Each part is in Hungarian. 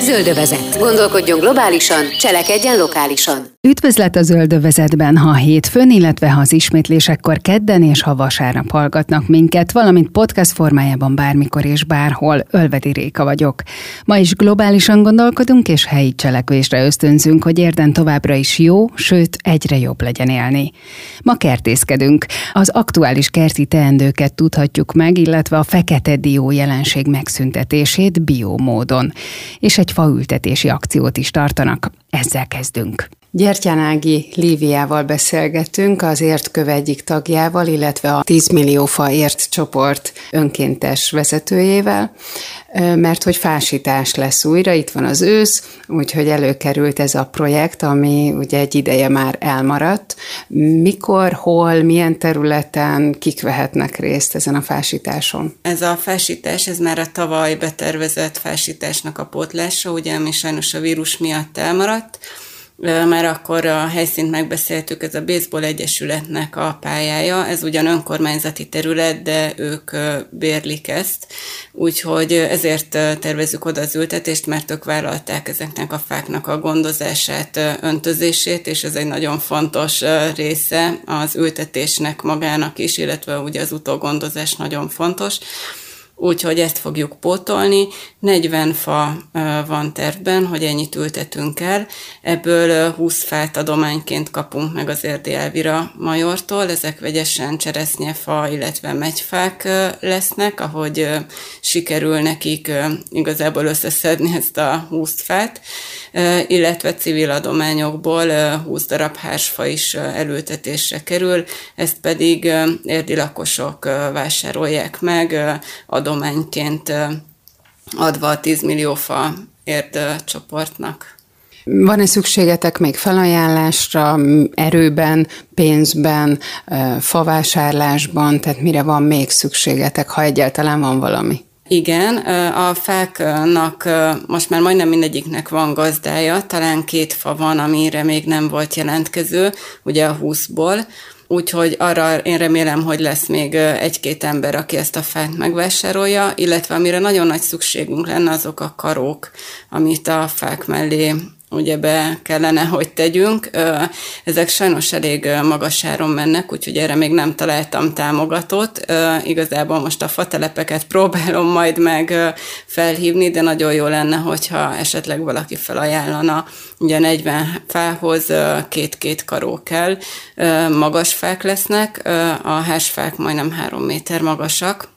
Zöldövezet. Gondolkodjon globálisan, cselekedjen lokálisan. Üdvözlet a Zöldövezetben, ha hétfőn, illetve ha az ismétlésekkor kedden és ha vasárnap hallgatnak minket, valamint podcast formájában bármikor és bárhol. Ölvedi Réka vagyok. Ma is globálisan gondolkodunk és helyi cselekvésre ösztönzünk, hogy érden továbbra is jó, sőt egyre jobb legyen élni. Ma kertészkedünk. Az aktuális kerti teendőket tudhatjuk meg, illetve a fekete dió jelenség megszüntetését biomódon. És egy faültetési akciót is tartanak. Ezzel kezdünk. Gyertyánági Líviával beszélgetünk, az értköve egyik tagjával, illetve a 10 millió fa ért csoport önkéntes vezetőjével, mert hogy fásítás lesz újra, itt van az ősz, úgyhogy előkerült ez a projekt, ami ugye egy ideje már elmaradt. Mikor, hol, milyen területen kik vehetnek részt ezen a fásításon? Ez a fásítás, ez már a tavaly betervezett fásításnak a pótlása, ugye, ami sajnos a vírus miatt elmaradt, már akkor a helyszínt megbeszéltük, ez a Baseball Egyesületnek a pályája, ez ugyan önkormányzati terület, de ők bérlik ezt, úgyhogy ezért tervezzük oda az ültetést, mert ők vállalták ezeknek a fáknak a gondozását, öntözését, és ez egy nagyon fontos része az ültetésnek magának is, illetve ugye az utógondozás nagyon fontos úgyhogy ezt fogjuk pótolni. 40 fa van tervben, hogy ennyit ültetünk el. Ebből 20 fát adományként kapunk meg az Érdi Elvira Majortól. Ezek vegyesen cseresznyefa, illetve megyfák lesznek, ahogy sikerül nekik igazából összeszedni ezt a 20 fát, illetve civil adományokból 20 darab hársfa is elültetésre kerül, ezt pedig érdi lakosok vásárolják meg, adományként adva a 10 millió fa érd csoportnak. Van-e szükségetek még felajánlásra, erőben, pénzben, favásárlásban, tehát mire van még szükségetek, ha egyáltalán van valami? Igen, a fáknak most már majdnem mindegyiknek van gazdája, talán két fa van, amire még nem volt jelentkező, ugye a 20-ból, Úgyhogy arra én remélem, hogy lesz még egy-két ember, aki ezt a fát megvásárolja, illetve amire nagyon nagy szükségünk lenne, azok a karók, amit a fák mellé ugye be kellene, hogy tegyünk. Ezek sajnos elég magas áron mennek, úgyhogy erre még nem találtam támogatót. Igazából most a fatelepeket próbálom majd meg felhívni, de nagyon jó lenne, hogyha esetleg valaki felajánlana. Ugye 40 fához két-két karó kell, magas fák lesznek, a házfák majdnem három méter magasak,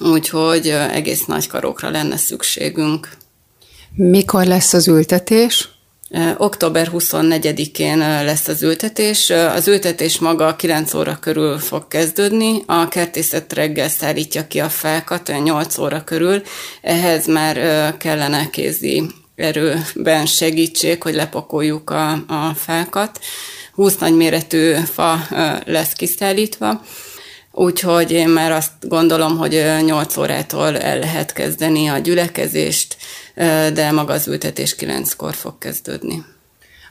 úgyhogy egész nagy karókra lenne szükségünk. Mikor lesz az ültetés? Október 24-én lesz az ültetés. Az ültetés maga 9 óra körül fog kezdődni. A kertészet reggel szállítja ki a fákat, olyan 8 óra körül. Ehhez már kellene kézi erőben segítség, hogy lepakoljuk a, a fákat. 20 nagyméretű fa lesz kiszállítva. Úgyhogy én már azt gondolom, hogy 8 órától el lehet kezdeni a gyülekezést, de maga az ültetés kilenckor fog kezdődni.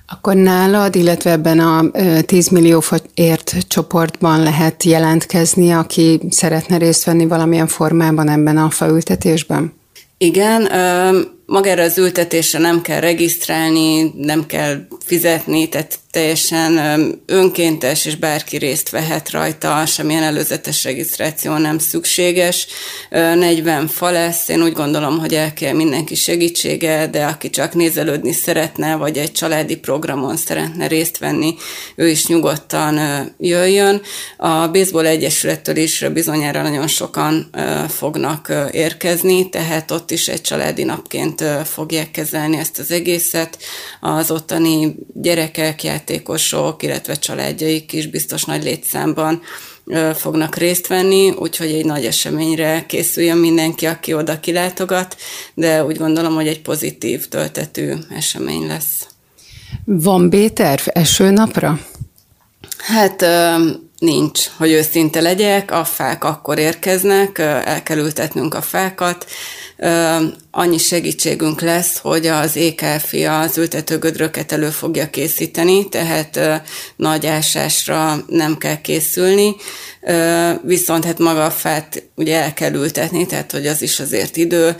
Akkor nálad, illetve ebben a 10 millió ért csoportban lehet jelentkezni, aki szeretne részt venni valamilyen formában ebben a faültetésben? Igen, magára az ültetésre nem kell regisztrálni, nem kell fizetni, tehát teljesen önkéntes, és bárki részt vehet rajta, semmilyen előzetes regisztráció nem szükséges. 40 fa lesz, én úgy gondolom, hogy el kell mindenki segítsége, de aki csak nézelődni szeretne, vagy egy családi programon szeretne részt venni, ő is nyugodtan jöjjön. A Baseball Egyesülettől is bizonyára nagyon sokan fognak érkezni, tehát ott is egy családi napként fogják kezelni ezt az egészet. Az ottani gyerekek, játékosok, illetve családjaik is biztos nagy létszámban fognak részt venni, úgyhogy egy nagy eseményre készüljön mindenki, aki oda kilátogat, de úgy gondolom, hogy egy pozitív töltetű esemény lesz. Van B-terv eső napra? Hát nincs, hogy őszinte legyek, a fák akkor érkeznek, el kell ültetnünk a fákat, annyi segítségünk lesz, hogy az EKFI az ültetőgödröket elő fogja készíteni, tehát nagy ásásra nem kell készülni, viszont hát maga a fát ugye el kell ültetni, tehát hogy az is azért idő,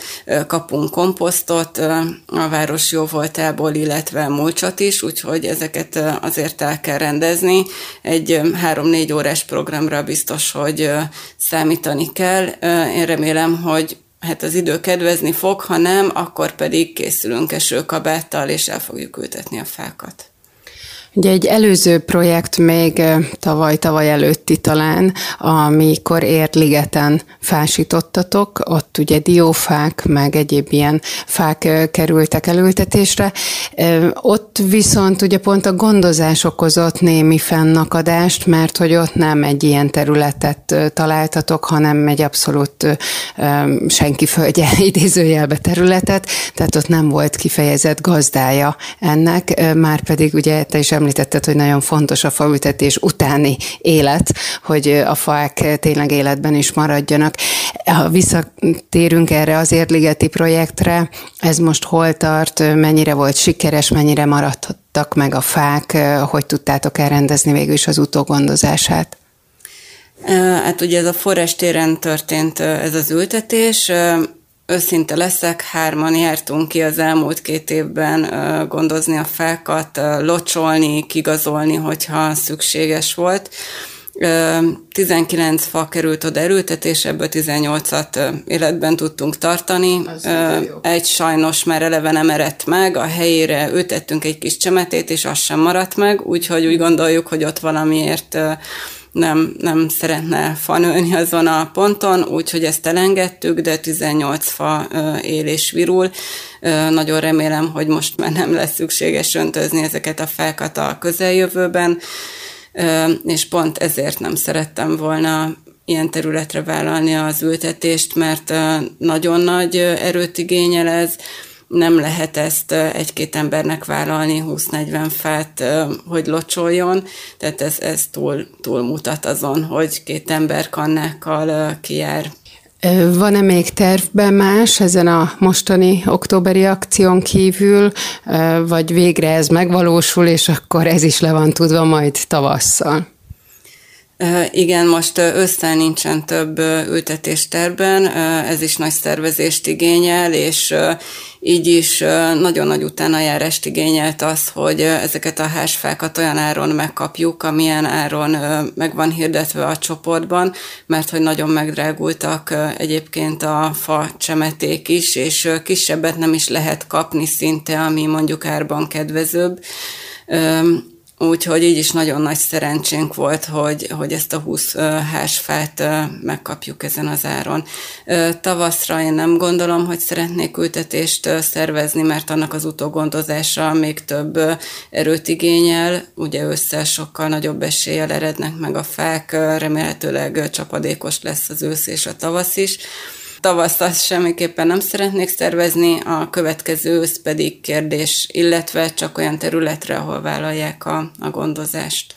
kapunk komposztot a város jó voltából, illetve mulcsot is, úgyhogy ezeket azért el kell rendezni. Egy három-négy órás programra biztos, hogy számítani kell. Én remélem, hogy hát az idő kedvezni fog, ha nem, akkor pedig készülünk esőkabáttal, és el fogjuk ültetni a fákat. Ugye egy előző projekt még tavaly, tavaly előtti talán, amikor Érligeten fásítottatok, ott ugye diófák, meg egyéb ilyen fák kerültek elültetésre. Ott viszont ugye pont a gondozás okozott némi fennakadást, mert hogy ott nem egy ilyen területet találtatok, hanem egy abszolút senki földje idézőjelbe területet, tehát ott nem volt kifejezett gazdája ennek, már pedig ugye te is említetted, hogy nagyon fontos a faültetés utáni élet, hogy a fák tényleg életben is maradjanak. Ha visszatérünk erre az Érligeti projektre, ez most hol tart, mennyire volt sikeres, mennyire maradtak meg a fák, hogy tudtátok elrendezni végül is az utógondozását? Hát ugye ez a forrástéren történt ez az ültetés, Őszinte leszek, hárman jártunk ki az elmúlt két évben gondozni a fákat, locsolni, kigazolni, hogyha szükséges volt. 19 fa került oda erőltetés, ebből 18-at életben tudtunk tartani. Egy sajnos már eleve nem erett meg, a helyére őtettünk egy kis csemetét, és az sem maradt meg, úgyhogy úgy gondoljuk, hogy ott valamiért nem, nem szeretne fa nőni azon a ponton, úgyhogy ezt elengedtük, de 18 fa él és virul. Nagyon remélem, hogy most már nem lesz szükséges öntözni ezeket a fákat a közeljövőben, és pont ezért nem szerettem volna ilyen területre vállalni az ültetést, mert nagyon nagy erőt igényel ez, nem lehet ezt egy-két embernek vállalni 20-40 fát, hogy locsoljon, tehát ez, ez túl, túl mutat azon, hogy két ember kannákkal kijár. Van-e még tervben más ezen a mostani októberi akción kívül, vagy végre ez megvalósul, és akkor ez is le van tudva majd tavasszal? Igen, most össze nincsen több ültetésterben, ez is nagy szervezést igényel, és így is nagyon nagy utánajárást igényelt az, hogy ezeket a házfákat olyan áron megkapjuk, amilyen áron meg van hirdetve a csoportban, mert hogy nagyon megdrágultak egyébként a fa csemeték is, és kisebbet nem is lehet kapni szinte, ami mondjuk árban kedvezőbb Úgyhogy így is nagyon nagy szerencsénk volt, hogy, hogy ezt a 20 házfát megkapjuk ezen az áron. Tavaszra én nem gondolom, hogy szeretnék ültetést szervezni, mert annak az utógondozása még több erőt igényel. Ugye össze sokkal nagyobb eséllyel erednek meg a fák, remélhetőleg csapadékos lesz az ősz és a tavasz is tavaszt azt semmiképpen nem szeretnék szervezni, a következő ősz pedig kérdés, illetve csak olyan területre, ahol vállalják a, a gondozást.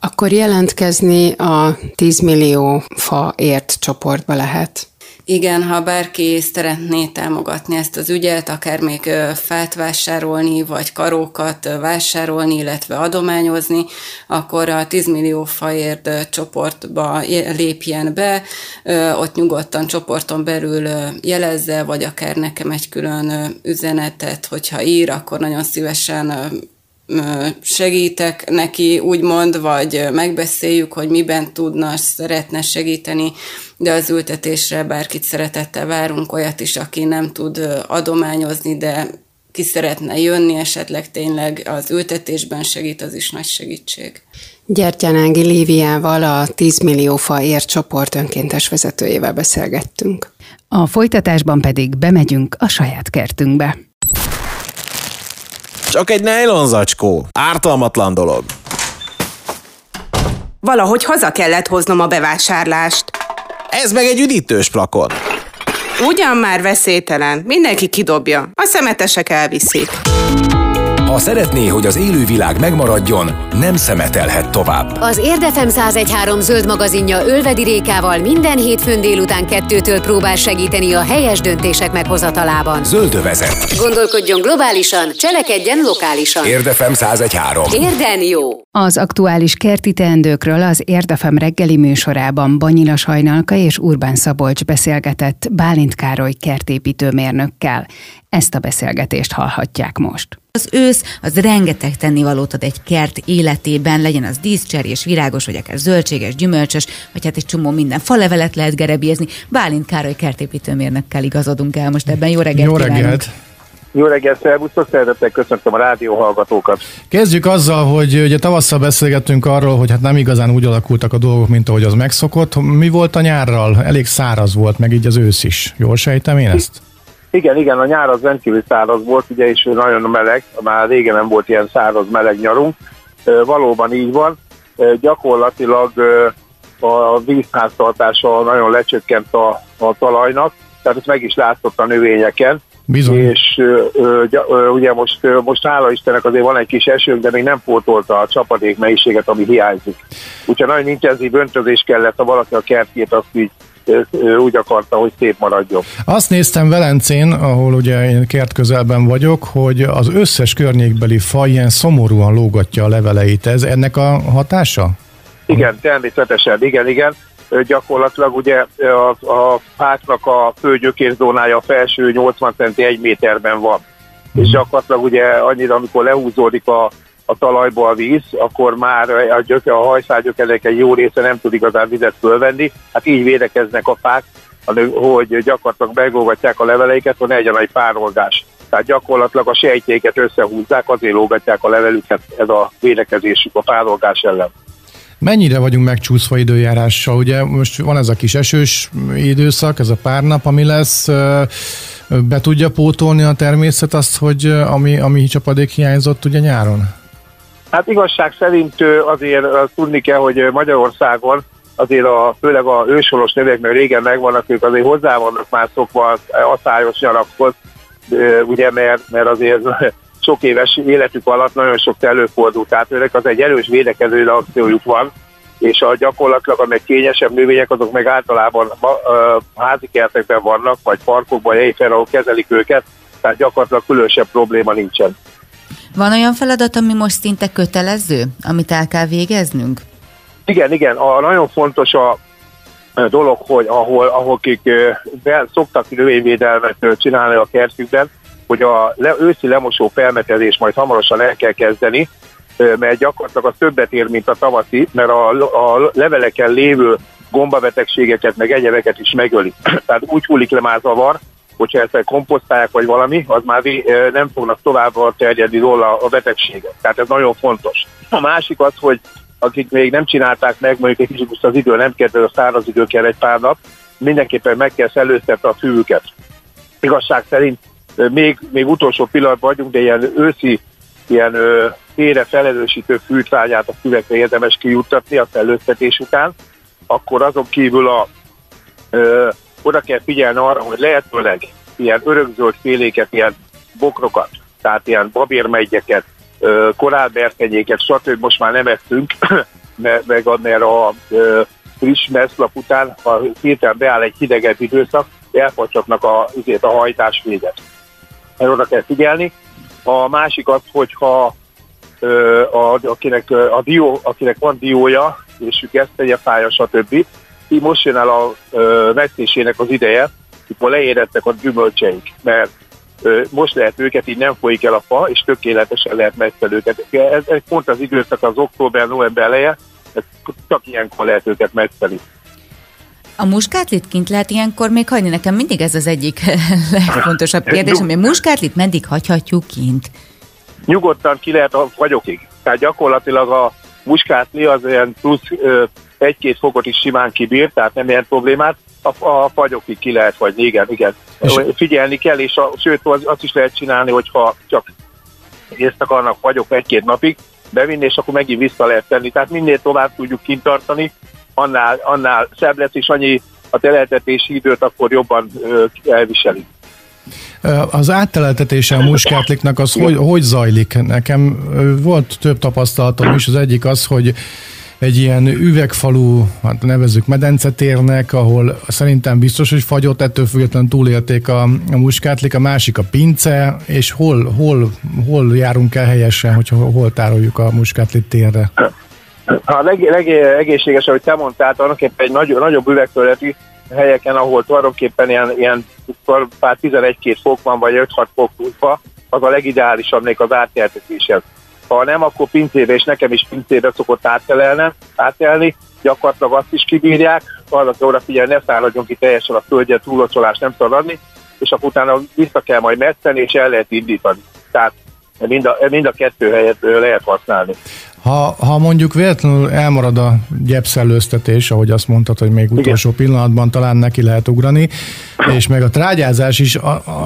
Akkor jelentkezni a 10 millió fa ért csoportba lehet. Igen, ha bárki szeretné támogatni ezt az ügyet, akár még fát vásárolni, vagy karókat vásárolni, illetve adományozni, akkor a 10 millió faért csoportba lépjen be, ott nyugodtan csoporton belül jelezze, vagy akár nekem egy külön üzenetet, hogyha ír, akkor nagyon szívesen segítek neki, úgymond, vagy megbeszéljük, hogy miben tudna, szeretne segíteni, de az ültetésre bárkit szeretettel várunk, olyat is, aki nem tud adományozni, de ki szeretne jönni, esetleg tényleg az ültetésben segít, az is nagy segítség. Gyertyánági Líviával, a 10 millió fa ért csoport önkéntes vezetőjével beszélgettünk. A folytatásban pedig bemegyünk a saját kertünkbe. Csak egy nejlon zacskó. Ártalmatlan dolog. Valahogy haza kellett hoznom a bevásárlást. Ez meg egy üdítős plakon. Ugyan már veszélytelen, mindenki kidobja, a szemetesek elviszik. Ha szeretné, hogy az élővilág megmaradjon, nem szemetelhet tovább. Az Érdefem 1013 zöld magazinja Ölvedi Rékával minden hétfőn délután kettőtől próbál segíteni a helyes döntések meghozatalában. Zöldövezet. Gondolkodjon globálisan, cselekedjen lokálisan. Érdefem 1013. Érden jó! Az aktuális kerti teendőkről az Érdefem reggeli műsorában Banyila Sajnalka és Urbán Szabolcs beszélgetett Bálint Károly kertépítőmérnökkel. Ezt a beszélgetést hallhatják most. Az ősz az rengeteg tennivalót ad egy kert életében, legyen az díszcserés, virágos, vagy akár zöldséges, gyümölcsös, vagy hát egy csomó minden falevelet lehet gerebézni. Bálint Károly kertépítőmérnökkel igazodunk el most ebben. Jó reggelt! Jó reggelt! kívánunk. Jó reggelt, szervusztok, szeretettel köszöntöm a rádió hallgatókat. Kezdjük azzal, hogy ugye tavasszal beszélgettünk arról, hogy hát nem igazán úgy alakultak a dolgok, mint ahogy az megszokott. Mi volt a nyárral? Elég száraz volt, meg így az ősz is. Jól sejtem én ezt? Igen, igen, a nyár az rendkívül száraz volt, ugye, és nagyon meleg, már régen nem volt ilyen száraz meleg nyarunk. Valóban így van. Gyakorlatilag a vízháztartása nagyon lecsökkent a, a talajnak, tehát ez meg is látszott a növényeken. Bizony. És ö, ö, gy- ö, ugye most, ö, most hála Istennek azért van egy kis esőnk, de még nem pótolta a csapadék mennyiséget, ami hiányzik. Úgyhogy nagyon intenzív öntözés kellett, ha valaki a kertjét azt így úgy akarta, hogy szép maradjon. Azt néztem Velencén, ahol ugye én kert közelben vagyok, hogy az összes környékbeli fa ilyen szomorúan lógatja a leveleit. Ez ennek a hatása? Igen, természetesen, igen, igen. Gyakorlatilag ugye a, a fáknak a fő gyökérzónája a felső 80 centi 1 méterben van. És gyakorlatilag ugye annyira, amikor lehúzódik a, a talajba a víz, akkor már a, gyöke, a hajszálgyökerek egy jó része nem tud igazán vizet fölvenni. Hát így védekeznek a fák, hogy gyakorlatilag megolgatják a leveleiket, hogy ne legyen egy párolgás. Tehát gyakorlatilag a sejtjéket összehúzzák, azért lógatják a levelüket, ez a védekezésük a párolgás ellen. Mennyire vagyunk megcsúszva időjárással? Ugye most van ez a kis esős időszak, ez a pár nap, ami lesz. Be tudja pótolni a természet azt, hogy ami, ami csapadék hiányzott ugye nyáron? Hát igazság szerint azért tudni kell, hogy Magyarországon azért a, főleg a ősolos növek, mert régen megvannak, ők azért hozzá vannak már szokva a aszályos nyarakhoz, ugye, mert, mert azért sok éves életük alatt nagyon sok előfordult, tehát őnek az egy erős védekező reakciójuk van, és a gyakorlatilag a meg kényesebb növények, azok meg általában házi kertekben vannak, vagy parkokban, helyben, ahol kezelik őket, tehát gyakorlatilag különösebb probléma nincsen. Van olyan feladat, ami most szinte kötelező, amit el kell végeznünk? Igen, igen, a nagyon fontos a dolog, hogy ahol, ahol kik be, szoktak növényvédelmet csinálni a kertükben, hogy a le, őszi lemosó felmetezés majd hamarosan el kell kezdeni, mert gyakorlatilag az többet ér, mint a tavaszi, mert a, a leveleken lévő gombabetegségeket, meg egyebeket is megöli. Tehát úgy hullik le már zavar, hogyha ezt komposztálják vagy valami, az már nem fognak tovább terjedni róla a betegségek. Tehát ez nagyon fontos. A másik az, hogy akik még nem csinálták meg, mondjuk egy kicsit az idő nem kell, a száraz idő kell egy pár nap, mindenképpen meg kell szellőztetni a fűüket. Igazság szerint még, még utolsó pillanatban vagyunk, de ilyen őszi, ilyen ö, félre felelősítő fűtvágyát a füvekre érdemes kijuttatni a szellőztetés után, akkor azon kívül a, ö, oda kell figyelni arra, hogy lehetőleg ilyen örökzöld féléket, ilyen bokrokat, tehát ilyen babérmegyeket, ö, korálberkenyéket, stb. most már nem ettünk, meg mert a friss meszlap után, ha hirtelen beáll egy hidegebb időszak, elfacsatnak a, azért a hajtásvéget. Erre oda kell figyelni. A másik az, hogyha ö, a, akinek, a dió, akinek van diója, és gesztenye fája, stb. Így most jön el a ö, az ideje, mikor leérettek a gyümölcseink, mert ö, most lehet őket, így nem folyik el a fa, és tökéletesen lehet messzel őket. Ez, ez pont az időszak az október-november eleje, ez csak ilyenkor lehet őket messzeli. A muskátlit kint lehet ilyenkor még hagyni? Nekem mindig ez az egyik legfontosabb kérdés, hogy a muskátlit meddig hagyhatjuk kint? nyugodtan ki lehet a fagyokig. Tehát gyakorlatilag a muskátli az ilyen plusz egy-két fokot is simán kibír, tehát nem ilyen problémát. A, a fagyokig ki lehet fagyni, igen, igen. És- Figyelni kell, és a, sőt, az, azt is lehet csinálni, hogyha csak részt akarnak fagyok egy-két napig, bevinni, és akkor megint vissza lehet tenni. Tehát minél tovább tudjuk kintartani, annál, annál szebb lesz, és annyi a teleltetési időt akkor jobban elviseli. Az átteleltetése a muskátliknak az hogy, hogy zajlik? Nekem volt több tapasztalatom is. Az egyik az, hogy egy ilyen üvegfalú, hát nevezzük medencetérnek, ahol szerintem biztos, hogy fagyott, ettől függetlenül túlélték a, a muskátlik, a másik a pince, és hol, hol, hol járunk el helyesen, hogyha hol tároljuk a muskátlit térre? A leg, legegészséges, ahogy te mondtál, tulajdonképpen egy nagy, nagyobb üvegtöleti helyeken, ahol tulajdonképpen ilyen, ilyen pár 11-2 fok van, vagy 5-6 fok van, az a legideálisabb még az átjeltetéshez. Ha nem, akkor pincébe, és nekem is pincébe szokott áttelelni, átelni, gyakorlatilag azt is kibírják, arra kell odafigyelni, ne száradjon ki teljesen a földje, túlocsolás nem szabad adni, és akkor utána vissza kell majd metszeni, és el lehet indítani. Tehát mind a, mind a kettő helyet lehet használni. Ha, ha mondjuk véletlenül elmarad a gyepszellőztetés, ahogy azt mondtad, hogy még utolsó Igen. pillanatban talán neki lehet ugrani, és meg a trágyázás is,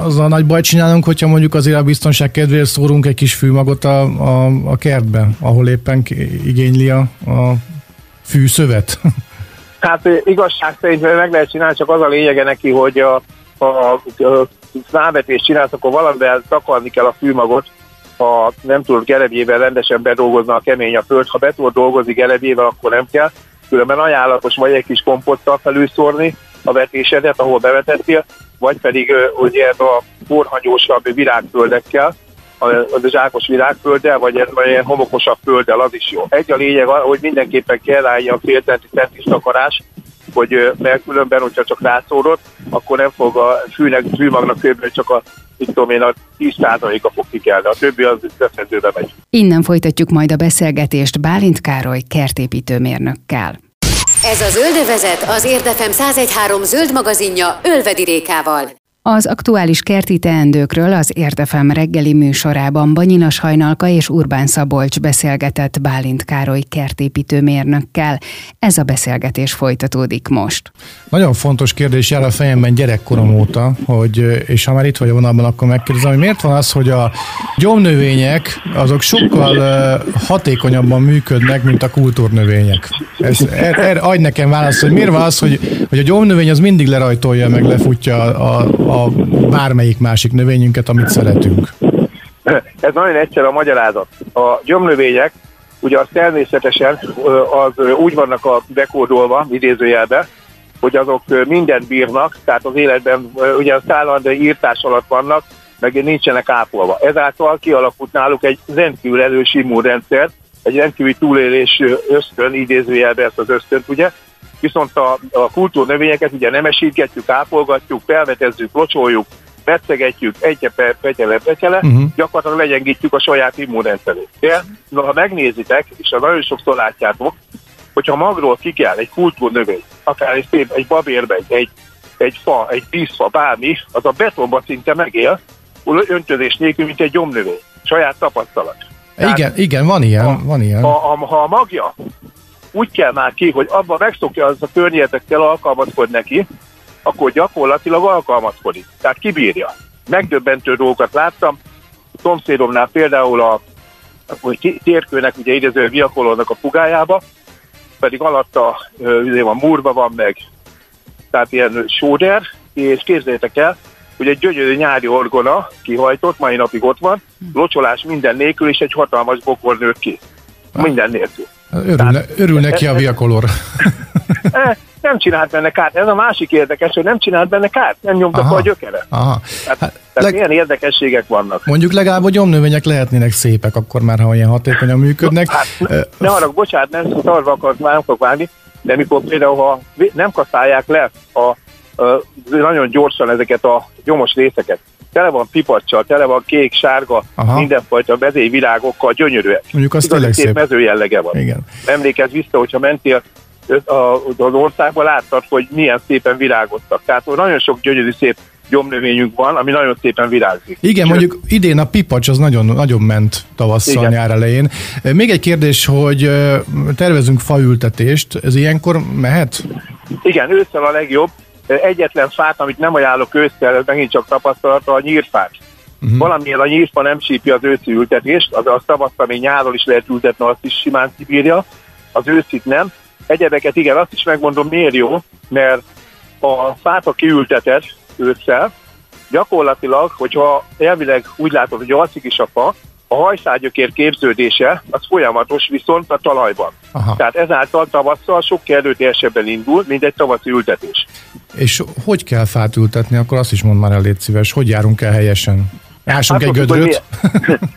az a nagy baj csinálunk, hogyha mondjuk azért a biztonság kedvéért szórunk egy kis fűmagot a, a, a kertben, ahol éppen igényli a, a fűszövet. Hát igazság szerint meg lehet csinálni, csak az a lényege neki, hogy a, a, a, a rávetést csinálsz, akkor valamivel takarni kell a fűmagot, ha nem tudod gerebjével rendesen bedolgozni a kemény a föld, ha be tudod dolgozni gerebjével, akkor nem kell. Különben ajánlatos vagy egy kis kompottal felülszórni a vetésedet, ahol bevetettél, vagy pedig ugye a porhanyósabb virágföldekkel, az a zsákos virágfölddel, vagy, vagy ilyen homokosabb földdel, az is jó. Egy a lényeg, hogy mindenképpen kell állni a fél centis takarás, hogy mert különben, hogyha csak rászórod, akkor nem fog a fűnek, fűmagnak kb. csak a mit tudom én, a 10%-a fog kikelni, a többi az összedőbe megy. Innen folytatjuk majd a beszélgetést Bálint Károly kertépítőmérnökkel. Ez a Zöldövezet az Érdefem 1013 zöld magazinja Ölvedi Rékával. Az aktuális kerti teendőkről az Érdefem reggeli műsorában Banyinas Hajnalka és Urbán Szabolcs beszélgetett Bálint Károly kertépítőmérnökkel. Ez a beszélgetés folytatódik most. Nagyon fontos kérdés jár a fejemben gyerekkorom óta, hogy, és ha már itt vagy vonalban, akkor megkérdezem, hogy miért van az, hogy a gyomnövények azok sokkal hatékonyabban működnek, mint a kultúrnövények. Ez, er, er, adj nekem választ, hogy miért van az, hogy, hogy a gyomnövény az mindig lerajtolja, meg lefutja a, a a bármelyik másik növényünket, amit szeretünk? Ez nagyon egyszerű a magyarázat. A gyomnövények ugye az természetesen az úgy vannak a bekódolva, idézőjelbe, hogy azok mindent bírnak, tehát az életben ugye a szállandó írtás alatt vannak, meg nincsenek ápolva. Ezáltal kialakult náluk egy rendkívül erős immunrendszer, egy rendkívül túlélés ösztön, idézőjelbe ezt az ösztönt, ugye, viszont a, a kultúrnövényeket ugye nemesítgetjük, ápolgatjuk, felvetezzük, locsoljuk, metszegetjük, egyre petyele, petyele, uh-huh. gyakorlatilag legyengítjük a saját immunrendszerét. De ha megnézitek, és nagyon sokszor látjátok, hogyha magról ki kell egy kultúrnövény, akár egy szép, egy babérbe, egy, egy, fa, egy tízfa, bármi, az a betonba szinte megél, öntözés nélkül, mint egy gyomnövény. Saját tapasztalat. Tehát, igen, igen, van ilyen. Ha, van ilyen. Ha, ha, ha a magja úgy kell már ki, hogy abban megszokja az a környezetekkel alkalmazkodni neki, akkor gyakorlatilag alkalmazkodik. Tehát kibírja. Megdöbbentő dolgokat láttam. A szomszédomnál például a hogy térkőnek ugye idező viakolónak a fugájába, pedig alatta a murva van meg, tehát ilyen sóder, és képzeljétek el, hogy egy gyönyörű nyári orgona kihajtott, mai napig ott van, locsolás minden nélkül, és egy hatalmas bokor nőtt ki. Minden nélkül. Örül, örül neki a viakolor. Eh, nem csinált benne kárt. Ez a másik érdekes, hogy nem csinált benne kárt, nem nyomta a gyökere. Aha. Tehát, hát, tehát leg... milyen érdekességek vannak. Mondjuk legalább a gyomnövények lehetnének szépek, akkor már, ha olyan hatékonyan működnek. Hát, ne arra, bocsánat, nem arra akarok, már nem akarok várni, de mikor például, ha nem kaszálják le a, a, nagyon gyorsan ezeket a gyomos részeket, tele van pipacsal, tele van kék, sárga, Aha. mindenfajta virágokkal, gyönyörűek. Mondjuk az tényleg szép. mező jellege van. Igen. Emlékezz vissza, hogyha mentél az országban láttad, hogy milyen szépen virágoztak. Tehát nagyon sok gyönyörű szép gyomnövényünk van, ami nagyon szépen virágzik. Igen, És mondjuk idén a pipacs az nagyon, nagyon ment tavasszal, Igen. nyár elején. Még egy kérdés, hogy tervezünk faültetést, ez ilyenkor mehet? Igen, ősszel a legjobb. Egyetlen fát, amit nem ajánlok ősszel, ez megint csak tapasztalata, a nyírfát. uh-huh. valamilyen a nyírfa nem csípi az őszi ültetést, az a tavasz, ami nyáron is lehet ültetni, azt is simán kibírja, az őszit nem. Egyebeket igen, azt is megmondom, miért jó, mert a fát, ha kiülteted ősszel, gyakorlatilag, hogyha elvileg úgy látod, hogy alszik is a fa, a hajszágyökér képződése az folyamatos viszont a talajban. Aha. Tehát ezáltal tavasszal sokkal erőteljesebben indul, mint egy tavaszi ültetés. És hogy kell fát ültetni, akkor azt is mond már el, légy szíves, hogy járunk el helyesen? Ásunk egy gödröt?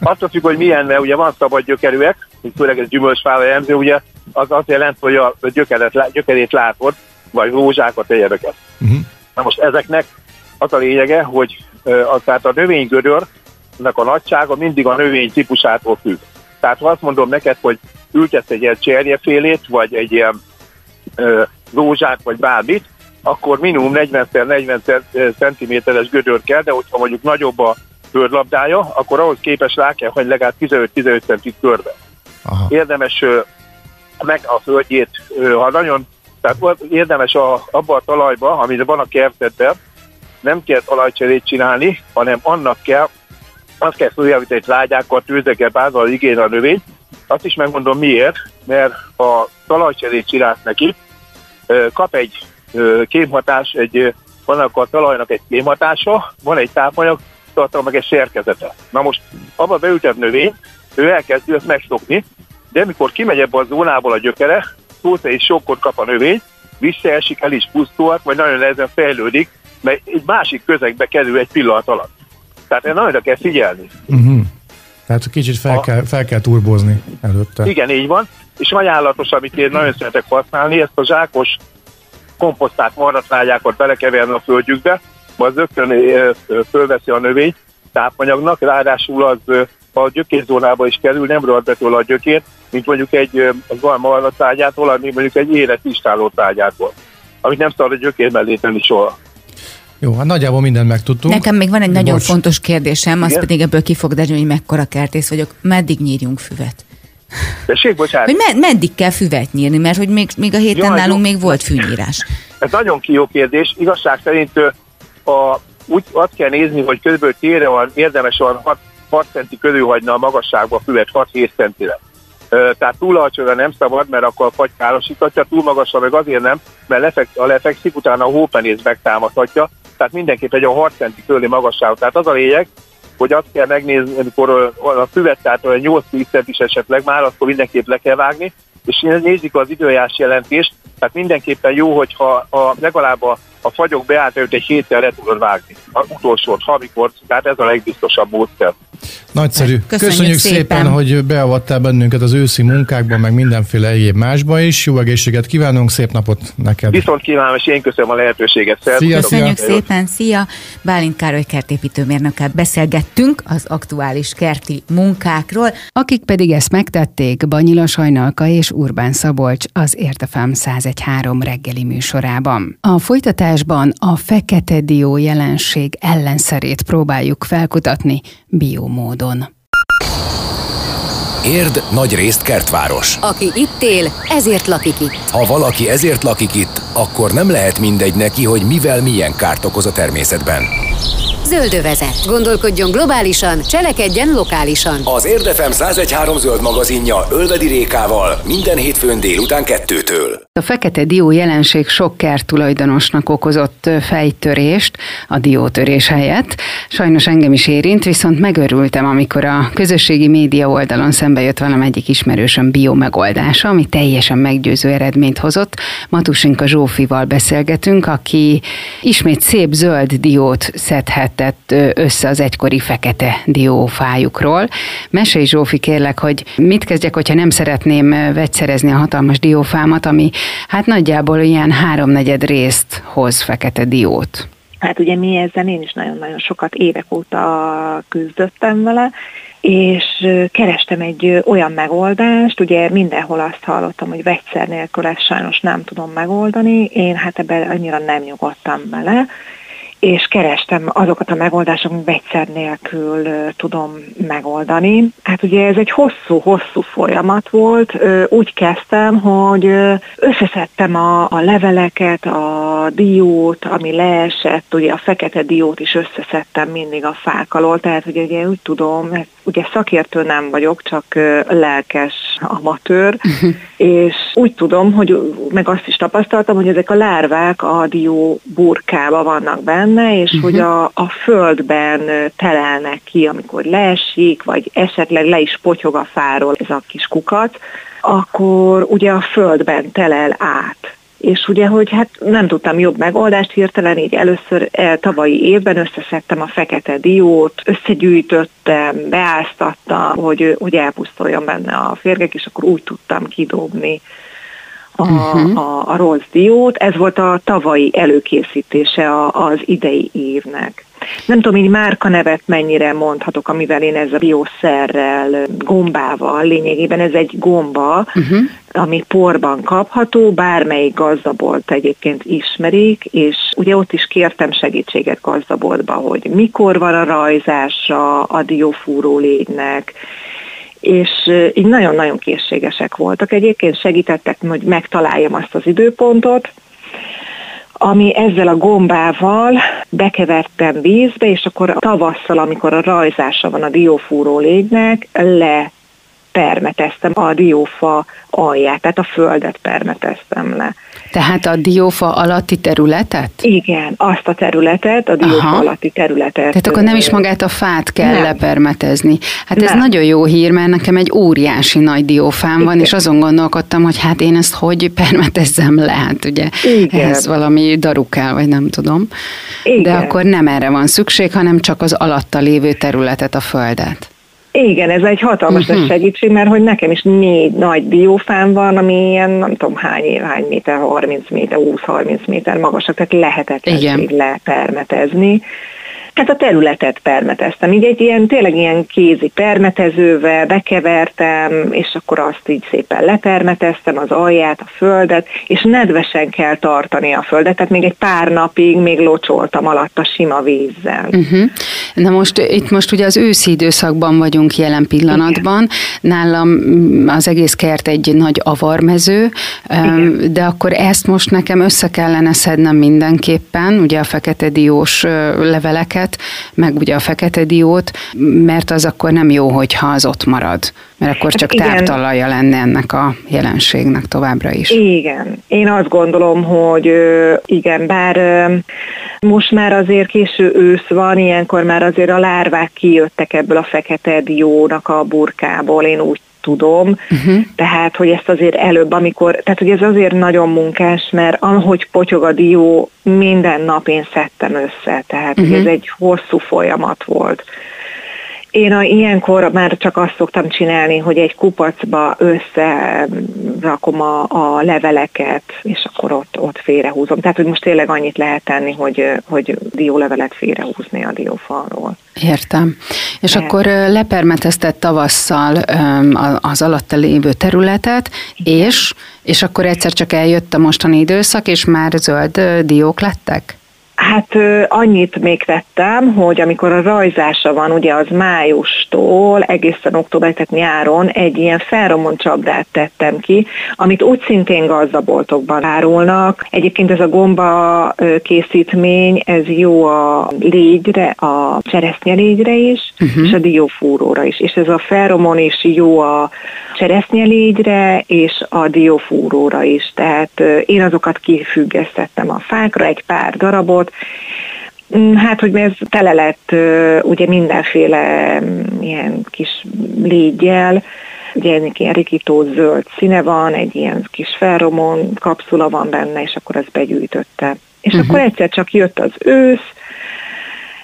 Attól függ, hogy milyen, mert ugye van szabad gyökerűek, főleg ez gyümölcsfára jellemző, ugye az azt jelenti, hogy a gyökeret, gyökerét látod, vagy rózsákat, egyebeket. Uh-huh. Na most ezeknek az a lényege, hogy a, tehát a növénygödör a nagysága mindig a növény típusától függ. Tehát ha azt mondom neked, hogy ültetsz egy ilyen cserjefélét, vagy egy ilyen ö, rózsát, vagy bármit, akkor minimum 40x40 cm-es gödör kell, de hogyha mondjuk nagyobb a földlabdája, akkor ahhoz képes rá kell, hogy legalább 15-15 cm körbe. Aha. Érdemes ö, meg a földjét, ö, ha nagyon, tehát érdemes a, abba a talajba, amit van a kertedben, nem kell talajcserét csinálni, hanem annak kell azt kell följavítani, hogy lágyákkal, tűzekkel, bázal igény a növény. Azt is megmondom miért, mert a talajcserét csinálsz neki, kap egy kémhatás, egy, van a talajnak egy kémhatása, van egy tápanyag, tartalma meg egy szerkezete. Na most abban beültett növény, ő elkezdi ezt megszokni, de amikor kimegy ebbe a zónából a gyökere, szó és sokkot kap a növény, visszaesik, el is pusztulhat, vagy nagyon nehezen fejlődik, mert egy másik közegbe kerül egy pillanat alatt. Tehát nagyon kell figyelni. Uh-huh. Tehát kicsit fel, a... kell, fel kell turbozni előtte. Igen, így van. És ajánlatos, amit én nagyon szeretek használni, ezt a zsákos komposztát, maradvágyákat belekeverni a földjükbe, az rögtön fölveszi a növény tápanyagnak, ráadásul az a gyökérzónába is kerül, nem rohadt be tőle a gyökért, mint mondjuk egy az van tárgyától, ami mondjuk egy élet istáló tárgyától, amit nem szabad a gyökér mellé tenni soha. Jó, hát nagyjából mindent megtudtunk. Nekem még van egy Bocs. nagyon fontos kérdésem, Igen? az pedig ebből ki fog derülni, hogy mekkora kertész vagyok. Meddig nyírjunk füvet? Tessék, bocsánat. Hogy med- meddig kell füvet nyírni, mert hogy még, még a héten Jaj, nálunk jó. még volt fűnyírás. Ez nagyon jó kérdés. Igazság szerint a, úgy azt kell nézni, hogy kb. tére van, érdemes van 6, 6 centi körül hagyni a magasságba a füvet, 6-7 centire. Tehát túl alacsonyra nem szabad, mert akkor a fagy károsíthatja, túl magasra meg azért nem, mert lefek, a lefekszik, utána a hópenész megtámadhatja, tehát mindenképp egy a 6 centi körüli magasság. Tehát az a lényeg, hogy azt kell megnézni, amikor a füvet, tehát 8-10 centis esetleg már, akkor mindenképp le kell vágni, és nézik az időjárás jelentést, tehát mindenképpen jó, hogyha a, legalább a, a fagyok beállt előtt egy héttel le tudod vágni. A utolsót, amikor, tehát ez a legbiztosabb módszer. Nagyszerű. Köszönjük, Köszönjük szépen. szépen, hogy beavattál bennünket az őszi munkákban, meg mindenféle egyéb másba is. Jó egészséget kívánunk, szép napot neked. Viszont kívánom, és én köszönöm a lehetőséget. Szia, Köszönjük szia. szépen, szia! Bálint Károly kertépítőmérnökkel beszélgettünk az aktuális kerti munkákról. Akik pedig ezt megtették, Banyila Sajnalka és Urbán Szabolcs az Értefem 101.3 reggeli műsorában. A folytatásban a fekete dió jelenség ellenszerét próbáljuk felkutatni biomódon. Érd nagy részt kertváros. Aki itt él, ezért lakik itt. Ha valaki ezért lakik itt, akkor nem lehet mindegy neki, hogy mivel milyen kárt okoz a természetben. Zöldövezet. Gondolkodjon globálisan, cselekedjen lokálisan. Az Érdefem 1013 zöld magazinja Ölvedi Rékával minden hétfőn délután kettőtől. A fekete dió jelenség sok kert tulajdonosnak okozott fejtörést a diótörés helyett. Sajnos engem is érint, viszont megörültem, amikor a közösségi média oldalon szembe jött velem egyik ismerősöm biomegoldása, ami teljesen meggyőző eredményt hozott. Matusinka Zsófival beszélgetünk, aki ismét szép zöld diót szedhet szedett össze az egykori fekete diófájukról. Mesélj Zsófi kérlek, hogy mit kezdjek, hogyha nem szeretném vegyszerezni a hatalmas diófámat, ami hát nagyjából ilyen háromnegyed részt hoz fekete diót. Hát ugye mi ezzel én is nagyon-nagyon sokat évek óta küzdöttem vele, és kerestem egy olyan megoldást, ugye mindenhol azt hallottam, hogy vegyszer nélkül ezt sajnos nem tudom megoldani, én hát ebben annyira nem nyugodtam bele, és kerestem azokat a megoldásokat, amit vegyszer nélkül tudom megoldani. Hát ugye ez egy hosszú-hosszú folyamat volt. Úgy kezdtem, hogy összeszedtem a, a leveleket, a diót, ami leesett, ugye a fekete diót is összeszedtem mindig a fák alól, tehát ugye, ugye úgy tudom, ugye szakértő nem vagyok, csak lelkes amatőr, és úgy tudom, hogy meg azt is tapasztaltam, hogy ezek a lárvák a dió burkába vannak benne, és uh-huh. hogy a, a földben telelnek ki, amikor leesik, vagy esetleg le is potyog a fáról ez a kis kukat, akkor ugye a földben telel át és ugye, hogy hát nem tudtam jobb megoldást hirtelen, így először el, tavalyi évben összeszedtem a fekete diót, összegyűjtöttem, beáztattam, hogy, hogy elpusztuljon benne a férgek, és akkor úgy tudtam kidobni a, uh-huh. a, a rossz diót. Ez volt a tavalyi előkészítése a, az idei évnek. Nem tudom, így márka nevet mennyire mondhatok, amivel én ezzel a bioszerrel, gombával, lényegében ez egy gomba, uh-huh. ami porban kapható, bármelyik gazdabolt egyébként ismerik, és ugye ott is kértem segítséget gazdaboltba, hogy mikor van a rajzása a diófúró légynek, és így nagyon-nagyon készségesek voltak. Egyébként segítettek, hogy megtaláljam azt az időpontot, ami ezzel a gombával bekevertem vízbe, és akkor tavasszal, amikor a rajzása van a diófúró légynek, le permeteztem a diófa alját, tehát a földet permeteztem le. Tehát a diófa alatti területet? Igen, azt a területet, a diófa Aha. alatti területet. Tehát akkor nem is magát a fát kell nem. lepermetezni. Hát nem. ez nagyon jó hír, mert nekem egy óriási nagy diófám Igen. van, és azon gondolkodtam, hogy hát én ezt hogy permetezzem le, hát ugye Igen. ez valami darukál, vagy nem tudom. Igen. De akkor nem erre van szükség, hanem csak az alatta lévő területet, a földet. Igen, ez egy hatalmas uh-huh. segítség, mert hogy nekem is négy nagy diófám van, ami ilyen nem tudom hány, hány méter, 30 méter, 20-30 méter magasak, tehát lehetetlenség lepermetezni. Hát a területet permeteztem. Így egy ilyen, tényleg ilyen kézi permetezővel bekevertem, és akkor azt így szépen lepermeteztem, az alját, a földet, és nedvesen kell tartani a földet, tehát még egy pár napig még locsoltam alatt a sima vízzel. Uh-huh. Na most itt most ugye az őszi időszakban vagyunk jelen pillanatban. Igen. Nálam az egész kert egy nagy avarmező, Igen. de akkor ezt most nekem össze kellene szednem mindenképpen, ugye a fekete diós leveleket, feketeket, meg ugye a fekete diót, mert az akkor nem jó, hogyha az ott marad, mert akkor hát csak hát táptalaja lenne ennek a jelenségnek továbbra is. Igen, én azt gondolom, hogy igen, bár most már azért késő ősz van, ilyenkor már azért a lárvák kijöttek ebből a fekete diónak a burkából, én úgy tudom, uh-huh. tehát hogy ezt azért előbb, amikor, tehát hogy ez azért nagyon munkás, mert ahogy potyog a dió, minden nap én szedtem össze, tehát uh-huh. ez egy hosszú folyamat volt. Én a, ilyenkor már csak azt szoktam csinálni, hogy egy kupacba összerakom a, a leveleket, és akkor ott, ott félrehúzom. Tehát, hogy most tényleg annyit lehet tenni, hogy, hogy diólevelet félrehúzni a diófalról. Értem. És De. akkor lepermeteztett tavasszal az alatta lévő területet, és, és akkor egyszer csak eljött a mostani időszak, és már zöld diók lettek? Hát annyit még tettem, hogy amikor a rajzása van, ugye az májustól egészen október, tehát nyáron egy ilyen felromont csapdát tettem ki, amit úgy szintén gazdaboltokban árulnak. Egyébként ez a gomba készítmény, ez jó a légyre, a cseresznyelégyre is, uh-huh. és a diófúróra is. És ez a felromon is jó a cseresznyelégyre és a diófúróra is. Tehát én azokat kifüggesztettem a fákra, egy pár darabot, hát, hogy ez tele lett ugye mindenféle mm, ilyen kis légyel, ugye ennek ilyen rikító zöld színe van, egy ilyen kis felromon kapszula van benne, és akkor ezt begyűjtötte. És uh-huh. akkor egyszer csak jött az ősz,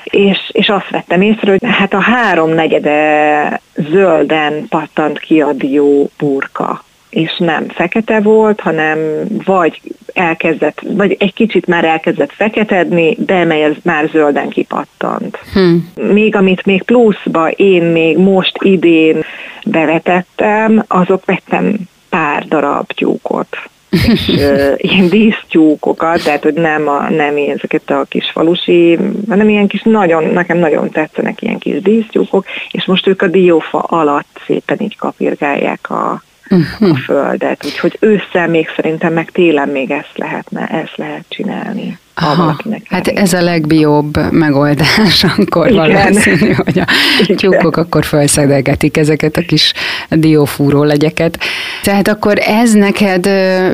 és, és azt vettem észre, hogy hát a háromnegyede zölden pattant ki a dió burka és nem fekete volt, hanem vagy elkezdett, vagy egy kicsit már elkezdett feketedni, de mely már zölden kipattant. Hmm. Még amit még pluszba én még most idén bevetettem, azok vettem pár darab tyúkot és ilyen dísztyúkokat, tehát hogy nem, a, nem ezeket a kis falusi, hanem ilyen kis nagyon, nekem nagyon tetszenek ilyen kis dísztyúkok, és most ők a diófa alatt szépen így kapirgálják a, uh-huh. a földet, úgyhogy ősszel még szerintem, meg télen még ezt lehetne, ezt lehet csinálni. Aha, hát ez a legbióbb megoldás, akkor Igen. valószínű, hogy a Igen. tyúkok akkor felszedegetik ezeket a kis diófúró legyeket. Tehát akkor ez neked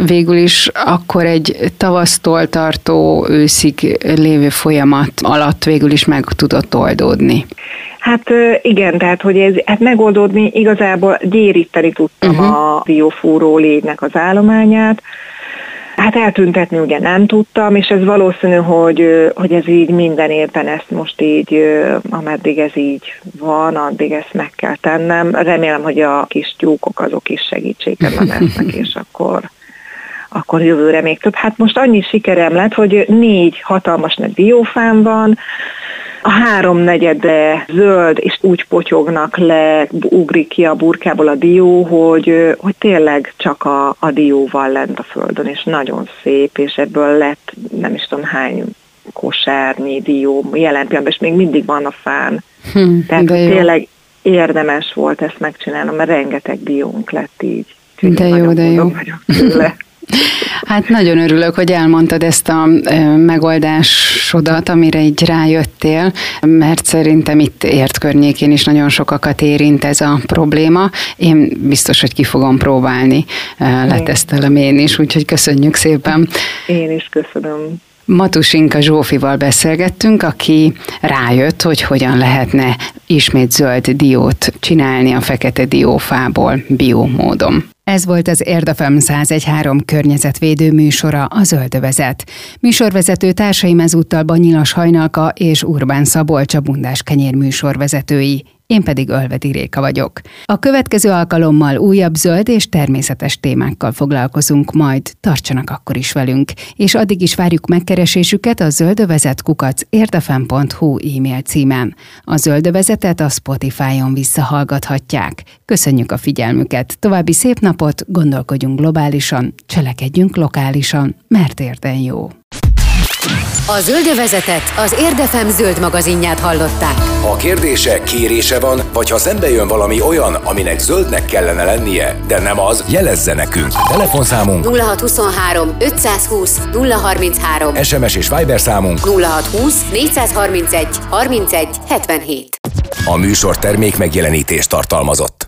végül is akkor egy tavasztól tartó őszig lévő folyamat alatt végül is meg tudott oldódni. Hát igen, tehát hogy ez hát megoldódni igazából gyéríteni tudtam uh-huh. a diófúró légynek az állományát, Hát eltüntetni ugye nem tudtam, és ez valószínű, hogy, hogy ez így minden évben ezt most így, ameddig ez így van, addig ezt meg kell tennem. Remélem, hogy a kis tyúkok azok is segítségemben lesznek, és akkor akkor jövőre még több. Hát most annyi sikerem lett, hogy négy hatalmas nagy diófám van, a háromnegyede zöld, és úgy potyognak le, ugrik ki a burkából a dió, hogy, hogy tényleg csak a, a dióval lent a földön, és nagyon szép, és ebből lett nem is tudom hány kosárnyi dió, jelen pillanatban, és még mindig van a fán. Hm, Tehát tényleg érdemes volt ezt megcsinálnom, mert rengeteg diónk lett így. De jó, de jó. Hát nagyon örülök, hogy elmondtad ezt a megoldásodat, amire így rájöttél, mert szerintem itt ért környékén is nagyon sokakat érint ez a probléma. Én biztos, hogy ki fogom próbálni, letesztelem én is, úgyhogy köszönjük szépen. Én is köszönöm. Matusinka Zsófival beszélgettünk, aki rájött, hogy hogyan lehetne ismét zöld diót csinálni a fekete diófából biomódon. Ez volt az Érdefem 1013 környezetvédő műsora, a Zöldövezet. Műsorvezető társaim ezúttal Banyilas Hajnalka és Urbán Szabolcs a Bundás Kenyér műsorvezetői én pedig Ölvedi Réka vagyok. A következő alkalommal újabb zöld és természetes témákkal foglalkozunk, majd tartsanak akkor is velünk, és addig is várjuk megkeresésüket a zöldövezet kukac érdefem.hu e-mail címen. A zöldövezetet a Spotify-on visszahallgathatják. Köszönjük a figyelmüket, további szép napot, gondolkodjunk globálisan, cselekedjünk lokálisan, mert érden jó. A Zöldövezetet az Érdefem zöld magazinját hallották. Ha kérdése, kérése van, vagy ha szembe jön valami olyan, aminek zöldnek kellene lennie, de nem az, jelezze nekünk. Telefonszámunk 0623 520 033 SMS és Viber számunk 0620 431 31 77 A műsor termék megjelenítést tartalmazott.